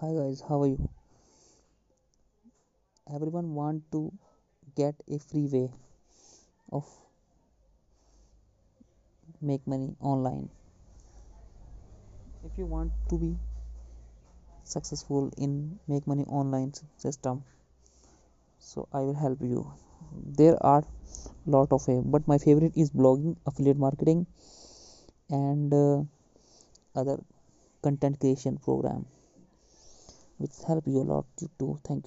hi guys how are you? Everyone want to get a free way of make money online. If you want to be successful in make money online system so i will help you. There are lot of way but my favorite is blogging affiliate marketing and uh, other content creation program which help you a lot. You too. Thank you